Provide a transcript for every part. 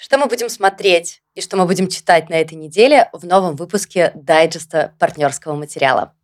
Что мы будем смотреть и что мы будем читать на этой неделе в новом выпуске дайджеста партнерского материала.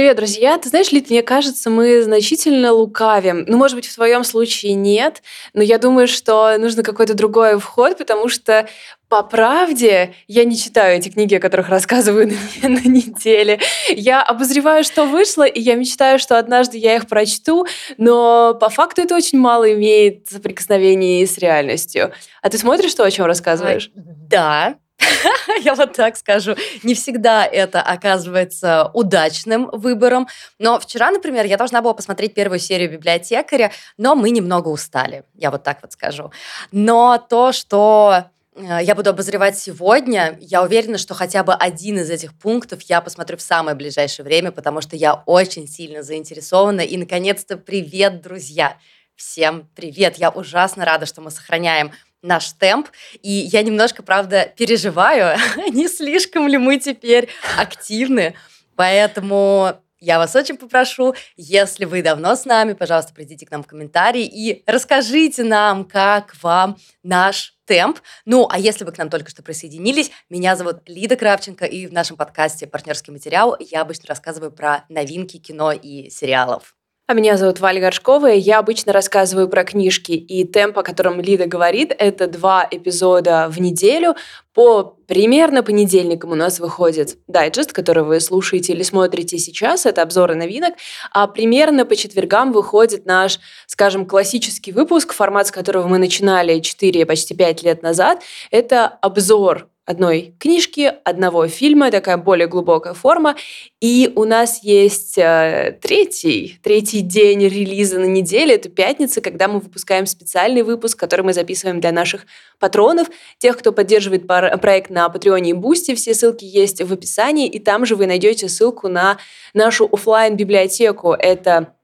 Привет, друзья! Ты знаешь, Лид, мне кажется, мы значительно лукавим. Ну, может быть, в твоем случае нет, но я думаю, что нужно какой-то другой вход, потому что по правде, я не читаю эти книги, о которых рассказываю на, на неделе. Я обозреваю, что вышло, и я мечтаю, что однажды я их прочту, но по факту это очень мало имеет соприкосновений с реальностью. А ты смотришь то, о чем рассказываешь? Да, я вот так скажу. Не всегда это оказывается удачным выбором. Но вчера, например, я должна была посмотреть первую серию «Библиотекаря», но мы немного устали, я вот так вот скажу. Но то, что э, я буду обозревать сегодня. Я уверена, что хотя бы один из этих пунктов я посмотрю в самое ближайшее время, потому что я очень сильно заинтересована. И, наконец-то, привет, друзья! Всем привет! Я ужасно рада, что мы сохраняем наш темп. И я немножко, правда, переживаю, не слишком ли мы теперь активны. Поэтому я вас очень попрошу, если вы давно с нами, пожалуйста, придите к нам в комментарии и расскажите нам, как вам наш темп. Ну, а если вы к нам только что присоединились, меня зовут Лида Кравченко, и в нашем подкасте «Партнерский материал» я обычно рассказываю про новинки кино и сериалов. А меня зовут Валя Горшкова, и я обычно рассказываю про книжки. И темп, о котором Лида говорит, это два эпизода в неделю. По примерно понедельникам у нас выходит дайджест, который вы слушаете или смотрите сейчас, это обзоры новинок, а примерно по четвергам выходит наш, скажем, классический выпуск, формат с которого мы начинали 4, почти 5 лет назад. Это обзор одной книжки, одного фильма, такая более глубокая форма. И у нас есть э, третий, третий день релиза на неделе, это пятница, когда мы выпускаем специальный выпуск, который мы записываем для наших патронов, тех, кто поддерживает проект на Patreon е и Boosty. Все ссылки есть в описании, и там же вы найдете ссылку на нашу офлайн библиотеку Это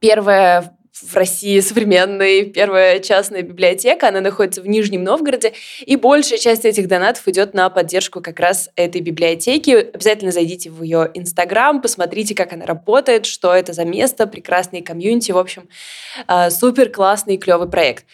первая в России современной, первая частная библиотека, она находится в Нижнем Новгороде, и большая часть этих донатов идет на поддержку как раз этой библиотеки. Обязательно зайдите в ее Инстаграм, посмотрите, как она работает, что это за место, прекрасный комьюнити, в общем, а, супер классный и клевый проект.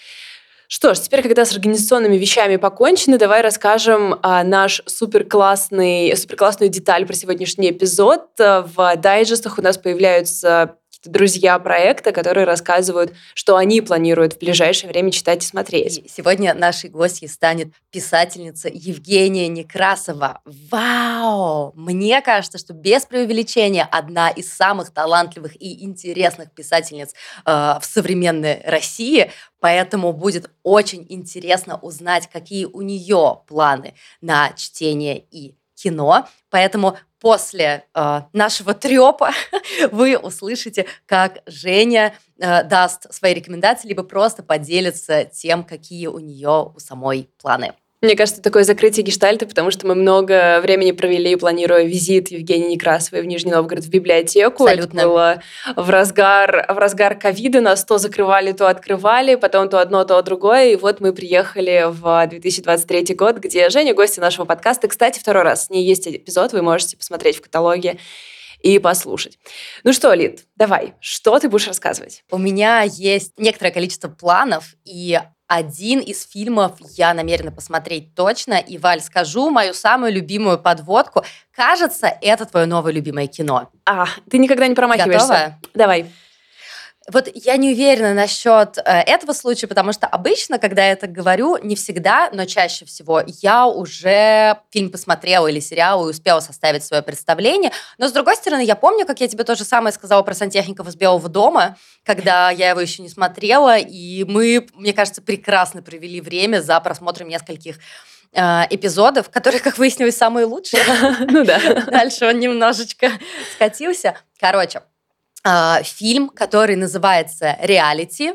Что ж, теперь, когда с организационными вещами покончено, давай расскажем а, наш суперклассный, суперклассную деталь про сегодняшний эпизод. В дайджестах у нас появляются друзья проекта, которые рассказывают, что они планируют в ближайшее время читать и смотреть. Сегодня нашей гостьей станет писательница Евгения Некрасова. Вау! Мне кажется, что без преувеличения одна из самых талантливых и интересных писательниц э, в современной России, поэтому будет очень интересно узнать, какие у нее планы на чтение и кино. Поэтому после э, нашего трепа вы услышите, как Женя э, даст свои рекомендации, либо просто поделится тем, какие у нее у самой планы. Мне кажется, такое закрытие гештальта, потому что мы много времени провели, планируя визит Евгении Некрасовой в Нижний Новгород в библиотеку. Абсолютно. Это было в разгар, в разгар ковида. Нас то закрывали, то открывали, потом то одно, то другое. И вот мы приехали в 2023 год, где Женя гостья нашего подкаста. Кстати, второй раз с ней есть эпизод, вы можете посмотреть в каталоге и послушать. Ну что, Лид, давай, что ты будешь рассказывать? У меня есть некоторое количество планов, и один из фильмов я намерена посмотреть точно. И, Валь, скажу мою самую любимую подводку. Кажется, это твое новое любимое кино. А, ты никогда не промахиваешься. Готова? Давай. Вот я не уверена насчет э, этого случая, потому что обычно, когда я так говорю, не всегда, но чаще всего я уже фильм посмотрела или сериал и успела составить свое представление. Но, с другой стороны, я помню, как я тебе то же самое сказала про сантехников из Белого дома, когда я его еще не смотрела, и мы, мне кажется, прекрасно провели время за просмотром нескольких э, эпизодов, которые, как выяснилось, самые лучшие. Ну да. Дальше он немножечко скатился. Короче, фильм, который называется «Реалити».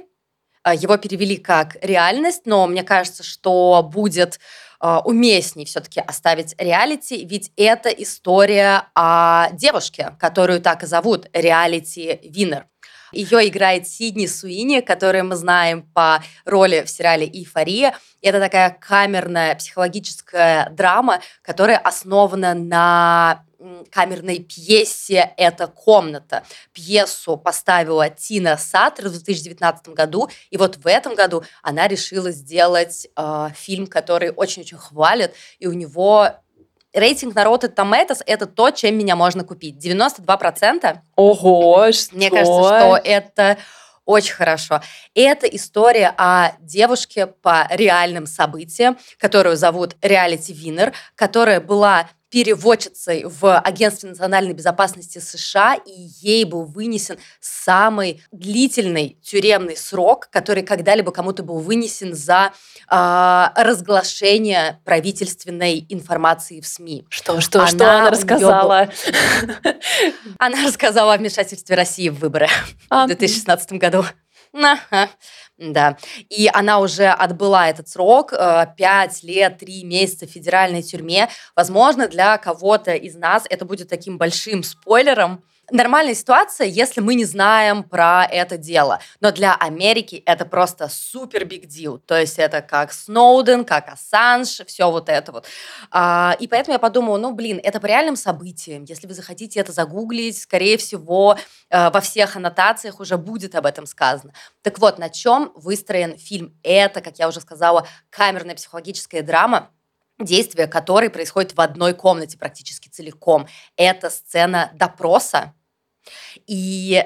А, его перевели как «Реальность», но мне кажется, что будет а, уместней все-таки оставить реалити, ведь это история о девушке, которую так и зовут Реалити Винер. Ее играет Сидни Суини, которую мы знаем по роли в сериале «Эйфория». Это такая камерная психологическая драма, которая основана на камерной пьесе «Это комната». Пьесу поставила Тина Саттер в 2019 году, и вот в этом году она решила сделать э, фильм, который очень-очень хвалит, и у него рейтинг на Rotten Tomatoes – это то, чем меня можно купить. 92%. Ого, что? Мне кажется, что это очень хорошо. Это история о девушке по реальным событиям, которую зовут Реалити Винер, которая была переводчицей в Агентстве национальной безопасности США, и ей был вынесен самый длительный тюремный срок, который когда-либо кому-то был вынесен за э, разглашение правительственной информации в СМИ. Что, что, она что она рассказала? Она рассказала о вмешательстве России в выборы а, в 2016 году. Да. И она уже отбыла этот срок, 5 э, лет, 3 месяца в федеральной тюрьме. Возможно, для кого-то из нас это будет таким большим спойлером, нормальная ситуация, если мы не знаем про это дело. Но для Америки это просто супер биг дил. То есть это как Сноуден, как Ассанж, все вот это вот. А, и поэтому я подумала, ну, блин, это по реальным событиям. Если вы захотите это загуглить, скорее всего, э, во всех аннотациях уже будет об этом сказано. Так вот, на чем выстроен фильм? Это, как я уже сказала, камерная психологическая драма, действие которой происходит в одной комнате практически целиком. Это сцена допроса, и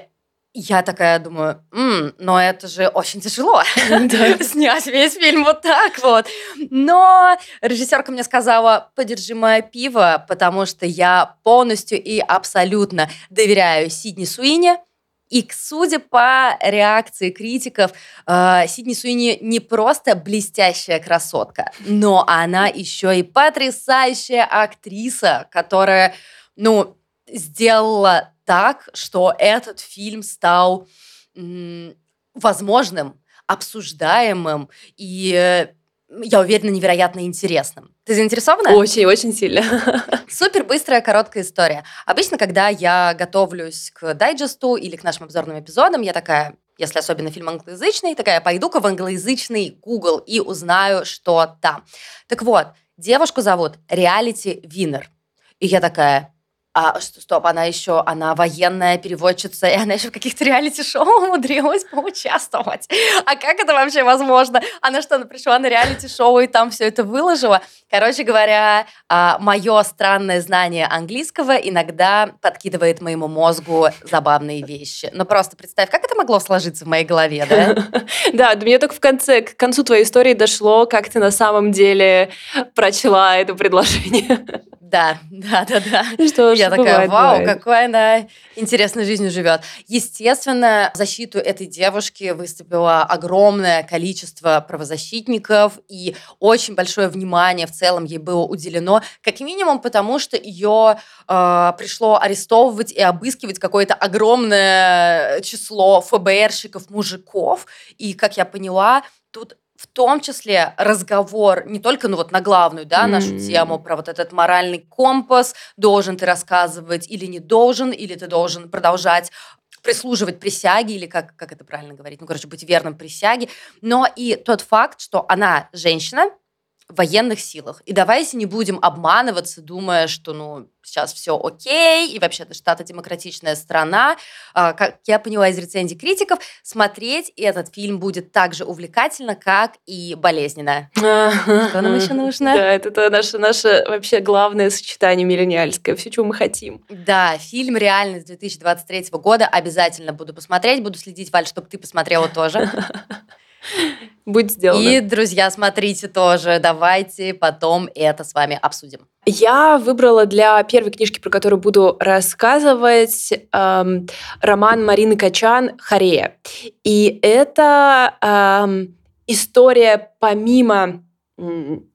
я такая думаю, М, но это же очень тяжело снять весь фильм вот так вот. Но режиссерка мне сказала, подержи мое пиво, потому что я полностью и абсолютно доверяю Сидни Суине. И судя по реакции критиков, э, Сидни Суини не просто блестящая красотка, но она еще и потрясающая актриса, которая, ну, сделала так, что этот фильм стал возможным, обсуждаемым и э, я уверена, невероятно интересным. Ты заинтересована? Очень, очень сильно. Супер быстрая, короткая история. Обычно, когда я готовлюсь к дайджесту или к нашим обзорным эпизодам, я такая, если особенно фильм англоязычный, такая, пойду-ка в англоязычный Google и узнаю, что там. Так вот, девушку зовут Реалити Винер. И я такая, а, стоп, она еще, она военная переводчица, и она еще в каких-то реалити-шоу умудрилась поучаствовать. А как это вообще возможно? Она что, она пришла на реалити-шоу и там все это выложила? Короче говоря, а, мое странное знание английского иногда подкидывает моему мозгу забавные вещи. Ну просто представь, как это могло сложиться в моей голове, да? Да, до меня только в конце, к концу твоей истории дошло, как ты на самом деле прочла это предложение. Да, да, да, да. Что ж, Я такая, бывает, вау, бывает. какой она интересной жизнью живет. Естественно, в защиту этой девушки выступило огромное количество правозащитников, и очень большое внимание в целом ей было уделено, как минимум потому, что ее э, пришло арестовывать и обыскивать какое-то огромное число ФБРщиков, мужиков, и, как я поняла, тут в том числе разговор не только ну вот на главную, да, нашу mm. тему про вот этот моральный компас, должен ты рассказывать или не должен, или ты должен продолжать прислуживать присяге, или как, как это правильно говорить, ну, короче, быть верным присяге, но и тот факт, что она женщина, военных силах. И давайте не будем обманываться, думая, что ну, сейчас все окей, и вообще это штата демократичная страна. А, как я поняла из рецензий критиков, смотреть этот фильм будет так же увлекательно, как и болезненно. Что нам еще нужно? Да, это наше, наше вообще главное сочетание миллениальское, все, чего мы хотим. Да, фильм «Реальность» 2023 года обязательно буду посмотреть, буду следить, Валь, чтобы ты посмотрела тоже. Будет сделано. И, друзья, смотрите тоже. Давайте потом это с вами обсудим. Я выбрала для первой книжки, про которую буду рассказывать, эм, роман Марины Качан «Харея». И это эм, история помимо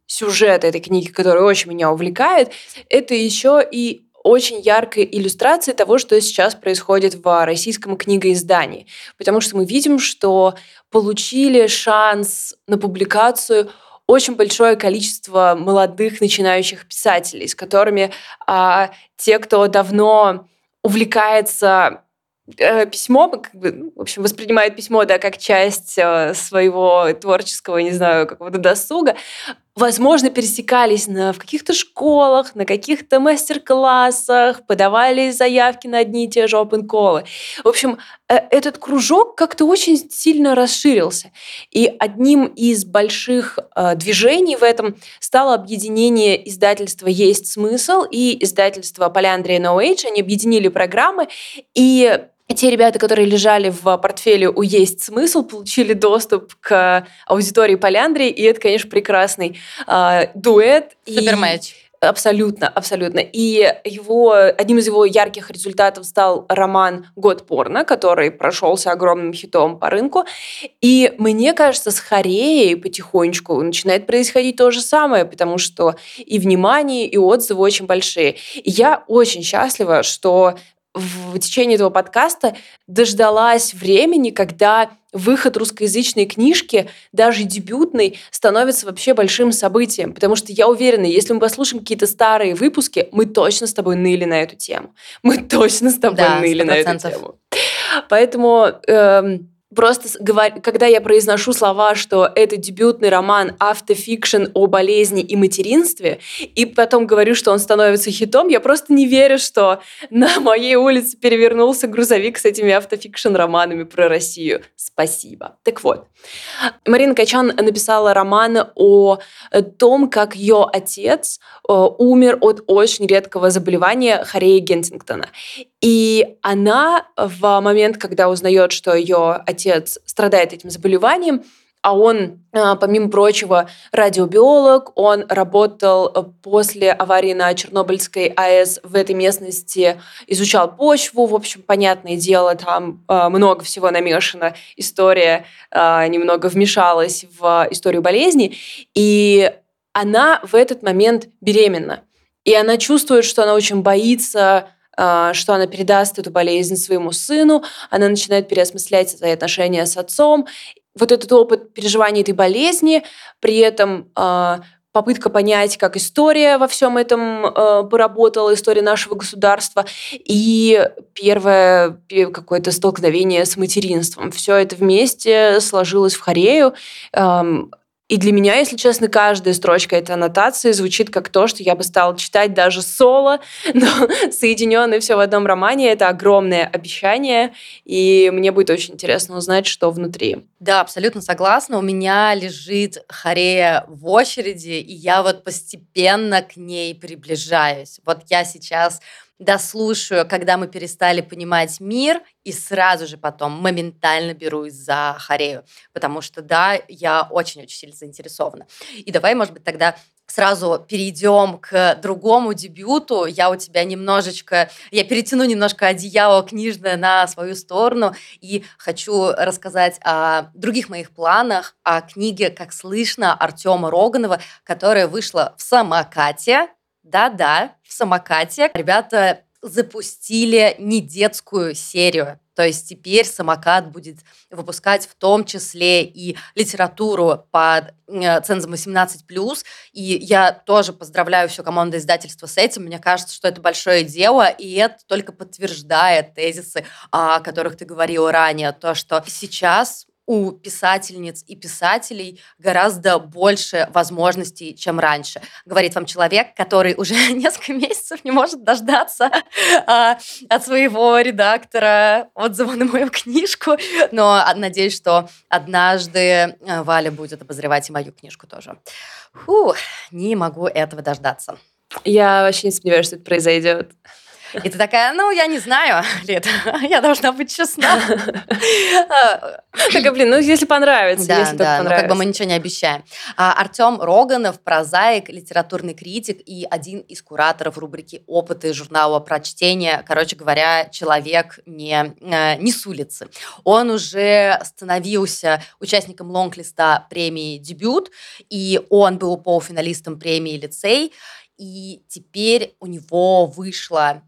сюжета этой книги, который очень меня увлекает, это еще и очень яркой иллюстрацией того, что сейчас происходит в российском книгоиздании. Потому что мы видим, что получили шанс на публикацию очень большое количество молодых начинающих писателей, с которыми а, те, кто давно увлекается э, письмо, как бы, ну, в общем, воспринимает письмо да, как часть э, своего творческого, не знаю, какого-то досуга, возможно, пересекались на, в каких-то школах, на каких-то мастер-классах, подавали заявки на одни и те же open-колы. В общем, э, этот кружок как-то очень сильно расширился. И одним из больших э, движений в этом стало объединение издательства «Есть смысл» и издательства «Поляндрия No Age». Они объединили программы, и те ребята, которые лежали в портфеле у «Есть смысл», получили доступ к аудитории Поляндрии, и это, конечно, прекрасный э, дуэт. Супермэч. Абсолютно, абсолютно. И его, одним из его ярких результатов стал роман «Год порно», который прошелся огромным хитом по рынку. И мне кажется, с Хореей потихонечку начинает происходить то же самое, потому что и внимание, и отзывы очень большие. И я очень счастлива, что в течение этого подкаста дождалась времени, когда выход русскоязычной книжки, даже дебютной, становится вообще большим событием. Потому что я уверена, если мы послушаем какие-то старые выпуски, мы точно с тобой ныли на эту тему. Мы точно с тобой да, ныли 100%. на эту тему. Поэтому... Эм, Просто когда я произношу слова, что это дебютный роман автофикшн о болезни и материнстве, и потом говорю, что он становится хитом, я просто не верю, что на моей улице перевернулся грузовик с этими автофикшн-романами про Россию. Спасибо. Так вот, Марина Качан написала роман о том, как ее отец э, умер от очень редкого заболевания Хореи Гентингтона. И она в момент, когда узнает, что ее отец страдает этим заболеванием, а он, а, помимо прочего, радиобиолог, он работал э, после аварии на Чернобыльской АЭС в этой местности, изучал почву, в общем, понятное дело, там а, много всего намешано, история а, немного вмешалась в историю болезни, и она в этот момент беременна. И она чувствует, что она очень боится что она передаст эту болезнь своему сыну, она начинает переосмыслять свои отношения с отцом. Вот этот опыт переживания этой болезни, при этом а, попытка понять, как история во всем этом э, поработала, история нашего государства, и первое какое-то столкновение с материнством. Все это вместе сложилось в Хорею. И для меня, если честно, каждая строчка этой аннотации звучит как то, что я бы стала читать даже соло, но соединенное все в одном романе. Это огромное обещание, и мне будет очень интересно узнать, что внутри. Да, абсолютно согласна. У меня лежит Хорея в очереди, и я вот постепенно к ней приближаюсь. Вот я сейчас дослушаю, когда мы перестали понимать мир, и сразу же потом моментально берусь за Хорею, потому что, да, я очень-очень сильно заинтересована. И давай, может быть, тогда сразу перейдем к другому дебюту. Я у тебя немножечко, я перетяну немножко одеяло книжное на свою сторону и хочу рассказать о других моих планах, о книге «Как слышно» Артема Роганова, которая вышла в самокате да-да, в самокате ребята запустили не детскую серию. То есть теперь самокат будет выпускать в том числе и литературу под э, цензом 18+. И я тоже поздравляю всю команду издательства с этим. Мне кажется, что это большое дело, и это только подтверждает тезисы, о которых ты говорила ранее. То, что сейчас у писательниц и писателей гораздо больше возможностей, чем раньше. Говорит вам человек, который уже несколько месяцев не может дождаться а, от своего редактора отзыва на мою книжку. Но надеюсь, что однажды а, Валя будет обозревать и мою книжку тоже. Фу, не могу этого дождаться. Я вообще не сомневаюсь, что это произойдет. И ты такая, ну, я не знаю, Лет, я должна быть честна. Такая, блин, ну, если понравится, да, если да, ну, как бы мы ничего не обещаем. А, Артем Роганов, прозаик, литературный критик и один из кураторов рубрики «Опыты» журнала про чтение. Короче говоря, человек не, э, не с улицы. Он уже становился участником лонглиста премии «Дебют», и он был полуфиналистом премии «Лицей», и теперь у него вышла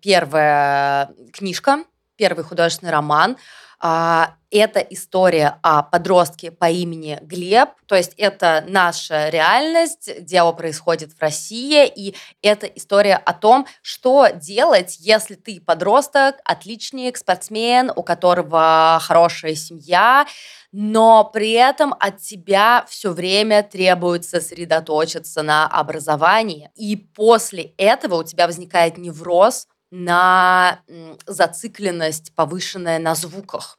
первая книжка, первый художественный роман А, это история о подростке по имени Глеб, то есть это наша реальность, дело происходит в России, и это история о том, что делать, если ты подросток, отличник, спортсмен, у которого хорошая семья, но при этом от тебя все время требуется сосредоточиться на образовании. И после этого у тебя возникает невроз на зацикленность повышенная на звуках.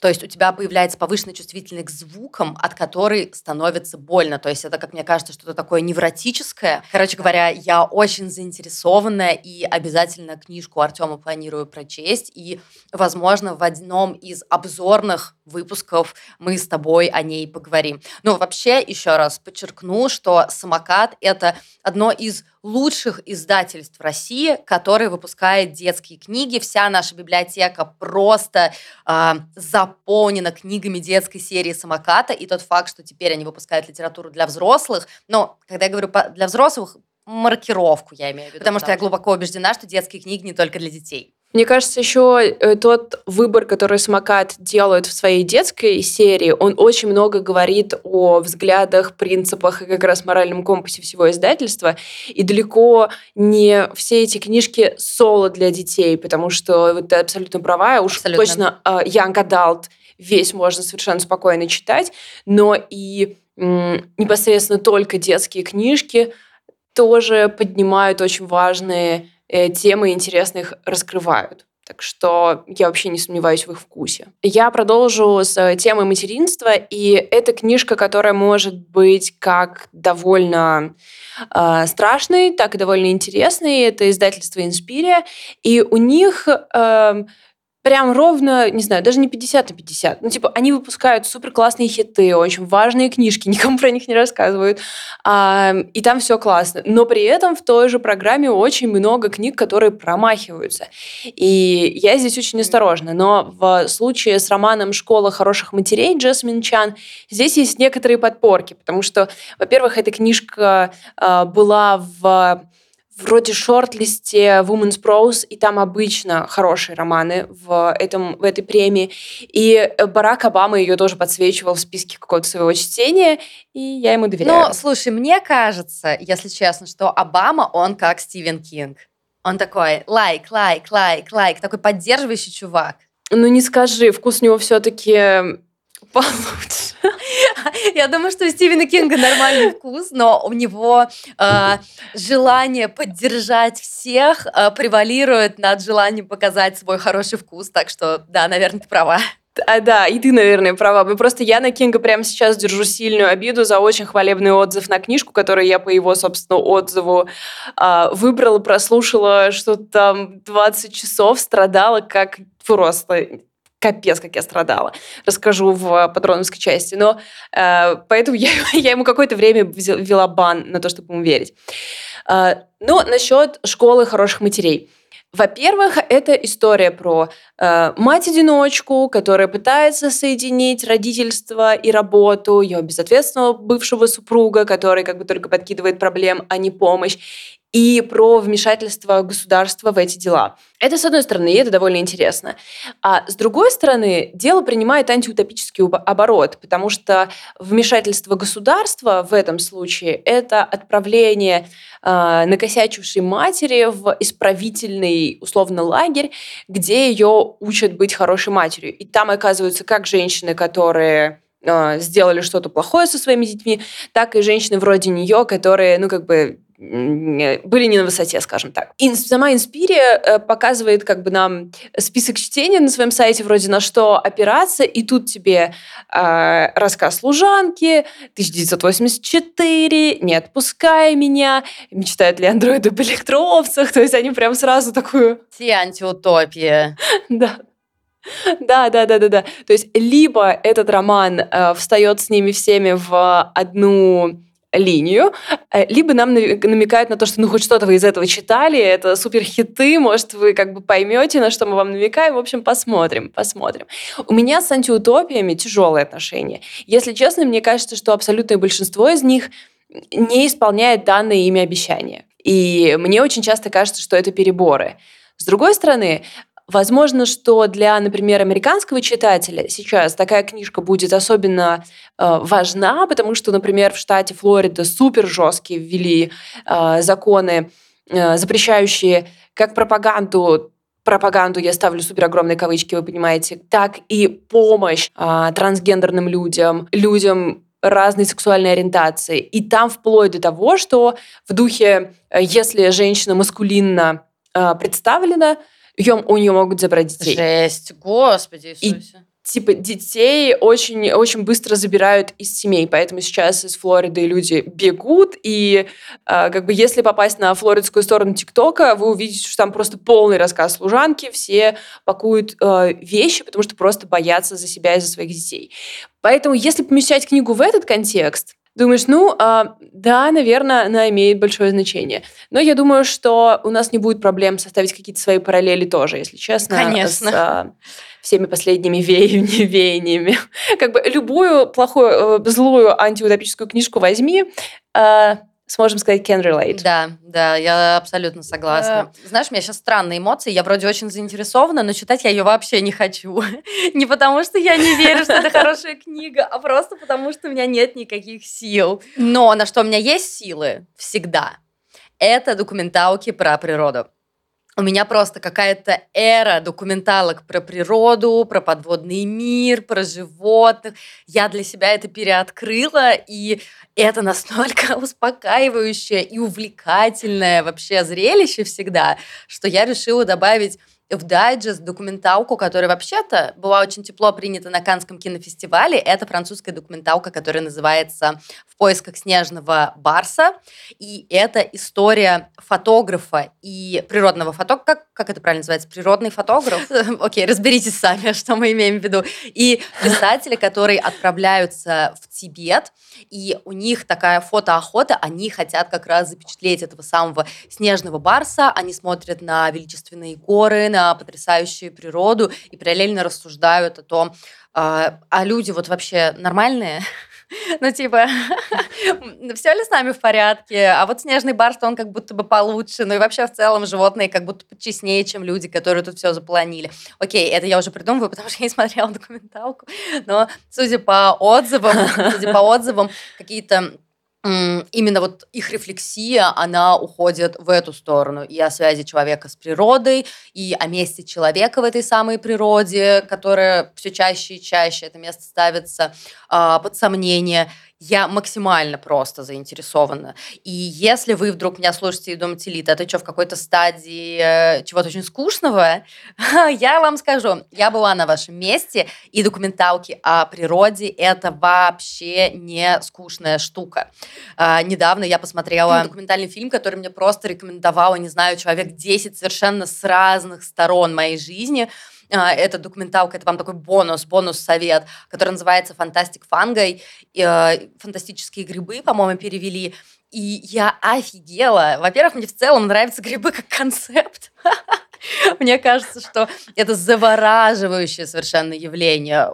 То есть у тебя появляется повышенная чувствительность к звукам, от которой становится больно. То есть это, как мне кажется, что-то такое невротическое. Короче говоря, я очень заинтересована и обязательно книжку Артема планирую прочесть. И, возможно, в одном из обзорных выпусков мы с тобой о ней поговорим. Ну, вообще, еще раз подчеркну, что «Самокат» — это одно из лучших издательств России, которое выпускает детские книги. Вся наша библиотека просто э, заполнена книгами детской серии «Самоката». И тот факт, что теперь они выпускают литературу для взрослых. Но когда я говорю для взрослых, маркировку я имею в виду. Потому что я глубоко убеждена, что детские книги не только для детей. Мне кажется, еще э, тот выбор, который самокат делает в своей детской серии, он очень много говорит о взглядах, принципах и как раз моральном компасе всего издательства. И далеко не все эти книжки соло для детей, потому что вот ты абсолютно права, уж абсолютно. точно uh, Young Adult весь можно совершенно спокойно читать, но и м, непосредственно только детские книжки тоже поднимают очень важные темы интересных раскрывают. Так что я вообще не сомневаюсь в их вкусе. Я продолжу с темой материнства, и это книжка, которая может быть как довольно э, страшной, так и довольно интересной. Это издательство Инспирия, и у них э, прям ровно, не знаю, даже не 50 на 50. Ну, типа, они выпускают супер классные хиты, очень важные книжки, никому про них не рассказывают. А, и там все классно. Но при этом в той же программе очень много книг, которые промахиваются. И я здесь очень осторожна. Но в случае с романом «Школа хороших матерей» Джасмин Чан здесь есть некоторые подпорки, потому что, во-первых, эта книжка а, была в вроде шорт-листе Women's Prose, и там обычно хорошие романы в, этом, в этой премии. И Барак Обама ее тоже подсвечивал в списке какого-то своего чтения, и я ему доверяю. Ну, слушай, мне кажется, если честно, что Обама, он как Стивен Кинг. Он такой лайк, лайк, лайк, лайк, такой поддерживающий чувак. Ну не скажи, вкус у него все-таки получше. Я думаю, что у Стивена Кинга нормальный вкус, но у него э, желание поддержать всех э, превалирует над желанием показать свой хороший вкус. Так что, да, наверное, ты права. А, да, и ты, наверное, права. Мы просто я на Кинга прямо сейчас держу сильную обиду за очень хвалебный отзыв на книжку, которую я по его, собственно, отзыву а, выбрала, прослушала, что там 20 часов страдала как просто капец, как я страдала. Расскажу в патроновской части. Но э, поэтому я, я ему какое-то время ввела бан на то, чтобы ему верить. Э, но насчет школы хороших матерей. Во-первых, это история про э, мать-одиночку, которая пытается соединить родительство и работу, ее безответственного бывшего супруга, который как бы только подкидывает проблем, а не помощь и про вмешательство государства в эти дела. Это, с одной стороны, и это довольно интересно. А с другой стороны, дело принимает антиутопический оборот, потому что вмешательство государства в этом случае – это отправление э, накосячившей матери в исправительный, условно, лагерь, где ее учат быть хорошей матерью. И там оказываются как женщины, которые сделали что-то плохое со своими детьми, так и женщины вроде нее, которые, ну, как бы были не на высоте, скажем так. И сама Инспирия э, показывает как бы нам список чтения на своем сайте, вроде на что опираться, и тут тебе э, рассказ служанки, 1984, не отпускай меня, мечтают ли андроиды об электроовцах, то есть они прям сразу такую... Все антиутопия. Да, да, да, да, да, да. То есть либо этот роман э, встает с ними всеми в одну линию, э, либо нам намекают на то, что ну хоть что-то вы из этого читали, это супер хиты, может вы как бы поймете, на что мы вам намекаем, в общем, посмотрим, посмотрим. У меня с антиутопиями тяжелые отношения. Если честно, мне кажется, что абсолютное большинство из них не исполняет данные ими обещания. И мне очень часто кажется, что это переборы. С другой стороны, Возможно, что для, например, американского читателя сейчас такая книжка будет особенно э, важна, потому что, например, в штате Флорида супер жесткие ввели э, законы, э, запрещающие как пропаганду пропаганду, я ставлю супер огромные кавычки, вы понимаете, так и помощь э, трансгендерным людям, людям разной сексуальной ориентации. И там вплоть до того, что в духе, э, если женщина маскулинно э, представлена, ее, у нее могут забрать детей. Жесть, господи Иисусе. И типа детей очень, очень быстро забирают из семей, поэтому сейчас из Флориды люди бегут, и э, как бы если попасть на флоридскую сторону ТикТока, вы увидите, что там просто полный рассказ служанки, все пакуют э, вещи, потому что просто боятся за себя и за своих детей. Поэтому если помещать книгу в этот контекст, Думаешь, ну, э, да, наверное, она имеет большое значение. Но я думаю, что у нас не будет проблем составить какие-то свои параллели тоже, если честно. Конечно. С, э, всеми последними веяниями, веяниями. Как бы любую плохую, э, злую антиутопическую книжку возьми, э, сможем сказать can relate. Да, да, я абсолютно согласна. Э, знаешь, у меня сейчас странные эмоции, я вроде очень заинтересована, но читать я ее вообще не хочу. не потому, что я не верю, что это хорошая книга, а просто потому, что у меня нет никаких сил. Но на что у меня есть силы всегда, это документалки про природу. У меня просто какая-то эра документалок про природу, про подводный мир, про животных. Я для себя это переоткрыла, и это настолько успокаивающее и увлекательное вообще зрелище всегда, что я решила добавить в дайджест документалку, которая вообще-то была очень тепло принята на Канском кинофестивале. Это французская документалка, которая называется «В поисках снежного барса». И это история фотографа и природного фотографа. Как, как это правильно называется? Природный фотограф? Окей, разберитесь сами, что мы имеем в виду. И писатели, которые отправляются в Тибет, и у них такая фотоохота, они хотят как раз запечатлеть этого самого снежного барса, они смотрят на величественные горы, на на потрясающую природу и параллельно рассуждают о том, а, а люди вот вообще нормальные? Ну, типа, все ли с нами в порядке? А вот снежный барс, он как будто бы получше. Ну и вообще в целом животные как будто честнее, чем люди, которые тут все запланили. Окей, это я уже придумываю, потому что я не смотрела документалку. Но судя по отзывам, судя по отзывам, какие-то именно вот их рефлексия, она уходит в эту сторону. И о связи человека с природой, и о месте человека в этой самой природе, которая все чаще и чаще это место ставится э, под сомнение я максимально просто заинтересована. И если вы вдруг меня слушаете и думаете, Лита, а ты что, в какой-то стадии э, чего-то очень скучного? я вам скажу, я была на вашем месте, и документалки о природе – это вообще не скучная штука. А, недавно я посмотрела документальный фильм, который мне просто рекомендовала, не знаю, человек 10 совершенно с разных сторон моей жизни – это документалка, это вам такой бонус, бонус-совет, который называется «Фантастик фангой». Э, «Фантастические грибы», по-моему, перевели. И я офигела. Во-первых, мне в целом нравятся грибы как концепт. Мне кажется, что это завораживающее совершенно явление.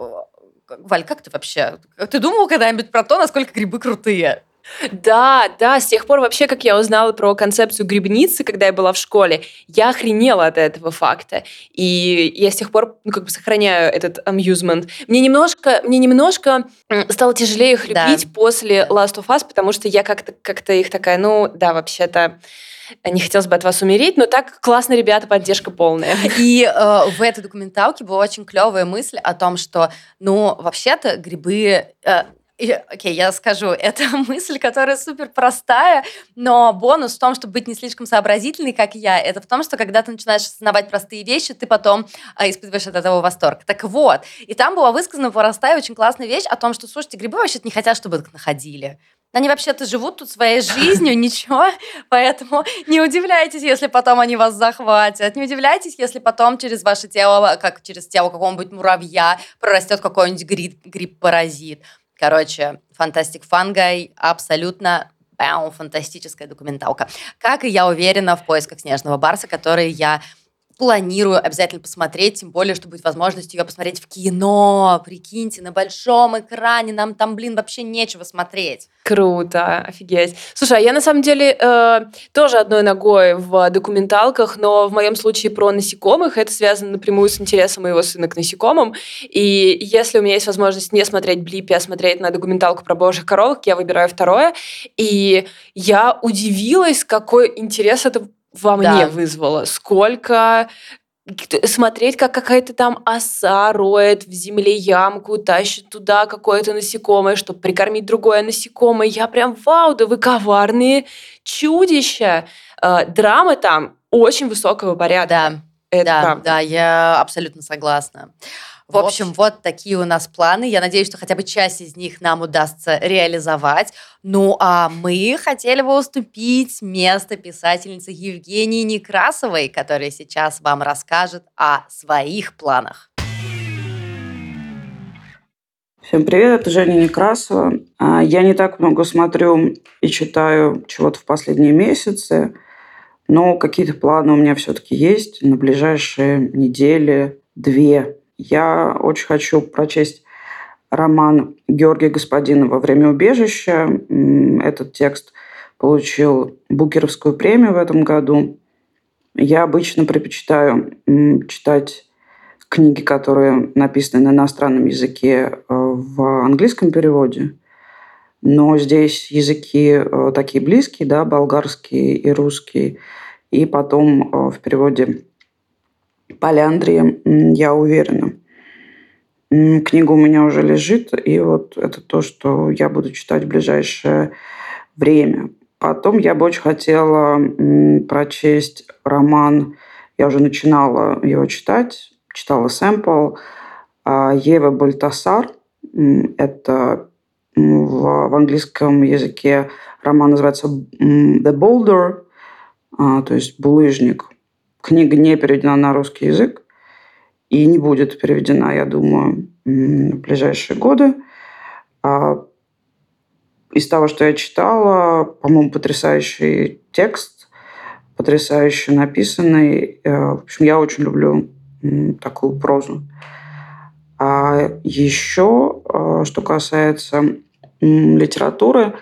Валь, как ты вообще? Ты думал когда-нибудь про то, насколько грибы крутые? Да, да, с тех пор вообще, как я узнала про концепцию грибницы, когда я была в школе, я охренела от этого факта. И я с тех пор, ну, как бы сохраняю этот amusement. Мне немножко, мне немножко стало тяжелее их любить да. после Last of Us, потому что я как-то как их такая, ну, да, вообще-то не хотелось бы от вас умереть, но так классно, ребята, поддержка полная. И э, в этой документалке была очень клевая мысль о том, что, ну, вообще-то грибы э, окей, okay, я скажу, это мысль, которая супер простая, но бонус в том, чтобы быть не слишком сообразительной, как я, это в том, что когда ты начинаешь осознавать простые вещи, ты потом а, испытываешь от этого восторг. Так вот, и там была высказана простая, очень классная вещь о том, что, слушайте, грибы вообще не хотят, чтобы их находили. Они вообще-то живут тут своей жизнью, ничего, поэтому не удивляйтесь, если потом они вас захватят, не удивляйтесь, если потом через ваше тело, как через тело какого-нибудь муравья, прорастет какой-нибудь гриб-паразит. Короче, Фантастик Фангай абсолютно бам, фантастическая документалка. Как и я уверена в поисках снежного барса, который я планирую обязательно посмотреть, тем более, что будет возможность ее посмотреть в кино. Прикиньте, на большом экране нам там, блин, вообще нечего смотреть. Круто, офигеть. Слушай, а я на самом деле э, тоже одной ногой в документалках, но в моем случае про насекомых. Это связано напрямую с интересом моего сына к насекомым. И если у меня есть возможность не смотреть Блипи, а смотреть на документалку про божьих коровок, я выбираю второе. И я удивилась, какой интерес это во мне да. вызвало. Сколько смотреть, как какая-то там оса роет в земле ямку, тащит туда какое-то насекомое, чтобы прикормить другое насекомое. Я прям, вау, да вы коварные чудища. Э, драма там очень высокого порядка. Да, Это да, правда. да, я абсолютно согласна. В общем, вот такие у нас планы. Я надеюсь, что хотя бы часть из них нам удастся реализовать. Ну, а мы хотели бы уступить место писательнице Евгении Некрасовой, которая сейчас вам расскажет о своих планах. Всем привет, это Женя Некрасова. А, я не так много смотрю и читаю чего-то в последние месяцы, но какие-то планы у меня все-таки есть на ближайшие недели, две. Я очень хочу прочесть роман Георгия Господинова «Время убежища». Этот текст получил Букеровскую премию в этом году. Я обычно предпочитаю читать книги, которые написаны на иностранном языке э, в английском переводе. Но здесь языки э, такие близкие, да, болгарский и русский. И потом э, в переводе Поляндрии, я уверена. Книга у меня уже лежит, и вот это то, что я буду читать в ближайшее время. Потом я бы очень хотела прочесть роман, я уже начинала его читать, читала сэмпл, а, Ева Бальтасар. Это в, в английском языке роман называется «The Boulder», а, то есть «Булыжник». Книга не переведена на русский язык и не будет переведена, я думаю, в ближайшие годы. А из того, что я читала, по-моему, потрясающий текст, потрясающе написанный. Э, в общем, я очень люблю такую прозу. А еще, э, что касается литературы,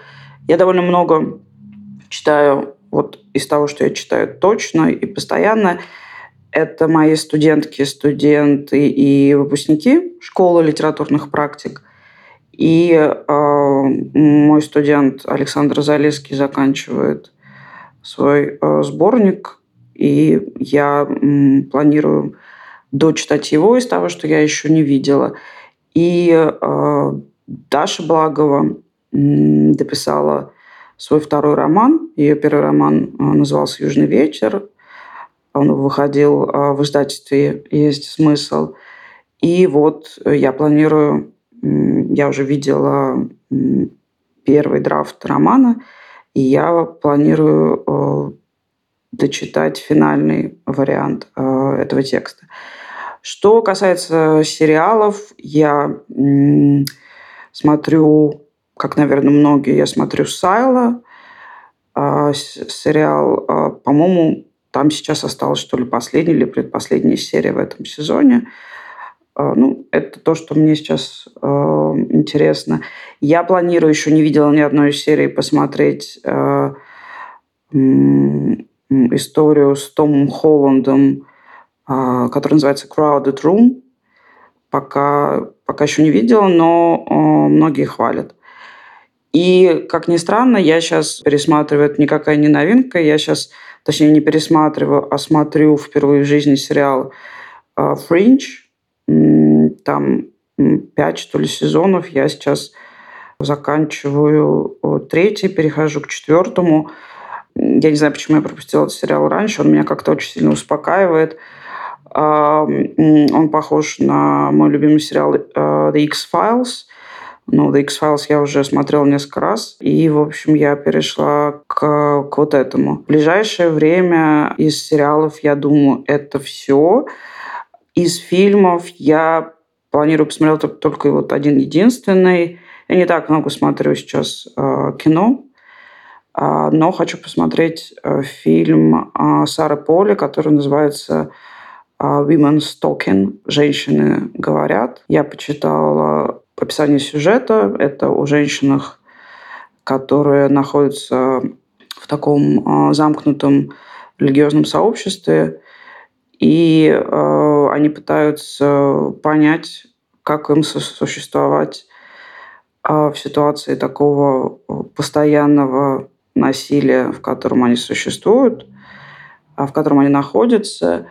я довольно много читаю вот из того, что я читаю точно и постоянно, это мои студентки, студенты и выпускники школы литературных практик. И э, мой студент Александр Залеский заканчивает свой э, сборник, и я э, планирую дочитать его из того, что я еще не видела. И э, Даша Благова дописала свой второй роман. Ее первый роман э, назывался «Южный вечер». Он выходил э, в издательстве «Есть смысл». И вот я планирую, я уже видела первый драфт романа, и я планирую э, дочитать финальный вариант этого текста. Что касается сериалов, я смотрю как, наверное, многие, я смотрю Сайла, а, сериал, а, по-моему, там сейчас осталась, что ли, последняя или предпоследняя серия в этом сезоне. А, ну, это то, что мне сейчас э, интересно. Я планирую, еще не видела ни одной серии, посмотреть э, историю с Томом Холландом, э, которая называется Crowded Room. Пока, пока еще не видела, но э, многие хвалят. И, как ни странно, я сейчас пересматриваю, это никакая не новинка, я сейчас, точнее, не пересматриваю, а смотрю впервые в жизни сериал «Фринч». Там пять, что ли, сезонов. Я сейчас заканчиваю третий, перехожу к четвертому. Я не знаю, почему я пропустила этот сериал раньше. Он меня как-то очень сильно успокаивает. Он похож на мой любимый сериал The X-Files – ну, The X-Files я уже смотрела несколько раз, и, в общем, я перешла к, к вот этому. В ближайшее время из сериалов, я думаю, это все. Из фильмов я планирую посмотреть только вот один единственный. Я не так много смотрю сейчас э, кино, э, но хочу посмотреть э, фильм э, Сары Поли, который называется Women's Talking. Женщины говорят. Я почитала описание сюжета. Это о женщинах, которые находятся в таком замкнутом религиозном сообществе, и э, они пытаются понять, как им существовать э, в ситуации такого постоянного насилия, в котором они существуют, в котором они находятся,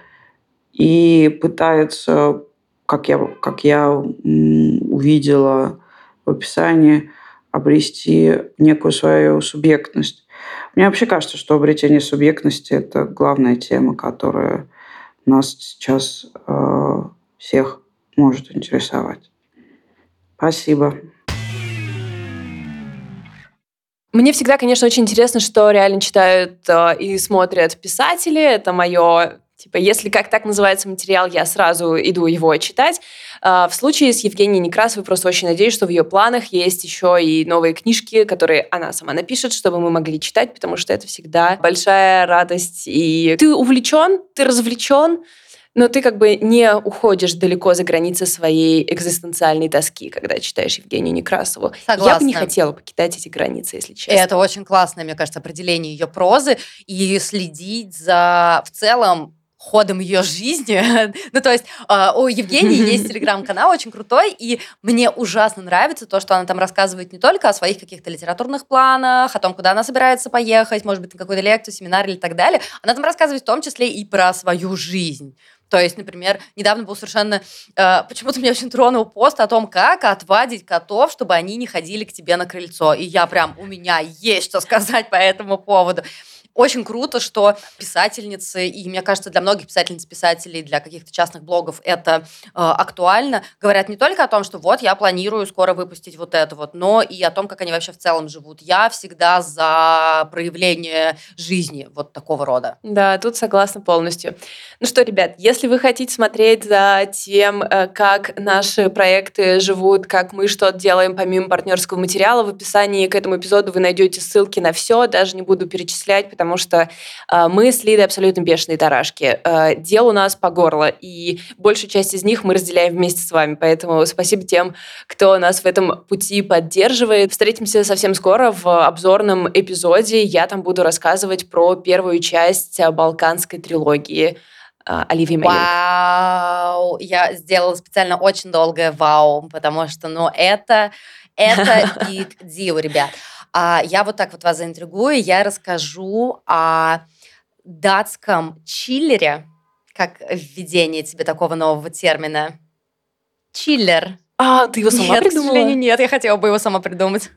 и пытаются, как я, как я увидела в описании, обрести некую свою субъектность. Мне вообще кажется, что обретение субъектности – это главная тема, которая нас сейчас э, всех может интересовать. Спасибо. Мне всегда, конечно, очень интересно, что реально читают э, и смотрят писатели. Это мое Типа, если как так называется материал, я сразу иду его читать. А, в случае с Евгенией Некрасовой просто очень надеюсь, что в ее планах есть еще и новые книжки, которые она сама напишет, чтобы мы могли читать, потому что это всегда большая радость. И ты увлечен, ты развлечен, но ты как бы не уходишь далеко за границы своей экзистенциальной тоски, когда читаешь Евгению Некрасову. Согласна. Я бы не хотела покидать эти границы, если честно. Это очень классное, мне кажется, определение ее прозы и следить за в целом ходом ее жизни. ну, то есть э, у Евгении есть телеграм-канал очень крутой, и мне ужасно нравится то, что она там рассказывает не только о своих каких-то литературных планах, о том, куда она собирается поехать, может быть, на какую-то лекцию, семинар или так далее. Она там рассказывает в том числе и про свою жизнь. То есть, например, недавно был совершенно... Э, почему-то меня очень тронул пост о том, как отвадить котов, чтобы они не ходили к тебе на крыльцо. И я прям... У меня есть что сказать по этому поводу очень круто, что писательницы, и мне кажется, для многих писательниц, писателей, для каких-то частных блогов это э, актуально, говорят не только о том, что вот я планирую скоро выпустить вот это вот, но и о том, как они вообще в целом живут. Я всегда за проявление жизни вот такого рода. Да, тут согласна полностью. Ну что, ребят, если вы хотите смотреть за тем, э, как наши проекты живут, как мы что-то делаем помимо партнерского материала, в описании к этому эпизоду вы найдете ссылки на все, даже не буду перечислять, потому потому что э, мы с Лидой абсолютно бешеные тарашки. Э, дел у нас по горло, и большую часть из них мы разделяем вместе с вами. Поэтому спасибо тем, кто нас в этом пути поддерживает. Встретимся совсем скоро в обзорном эпизоде. Я там буду рассказывать про первую часть балканской трилогии. Оливии Вау! Я сделала специально очень долгое вау, потому что, ну, это, это big deal, ребят. А я вот так вот вас заинтригую, я расскажу о датском чиллере, как введение тебе такого нового термина. Чиллер. А, ты его сама нет, придумала? К сожалению, нет, я хотела бы его сама придумать.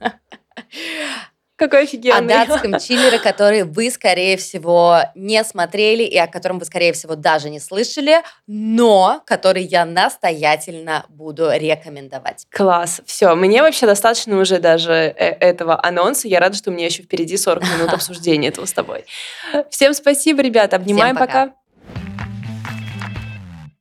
Какой офигенный. О датском чиллере, который вы, скорее всего, не смотрели и о котором вы, скорее всего, даже не слышали, но который я настоятельно буду рекомендовать. Класс. Все, мне вообще достаточно уже даже э, этого анонса. Я рада, что у меня еще впереди 40 минут обсуждения этого с тобой. Всем спасибо, ребята. Обнимаем, пока. пока.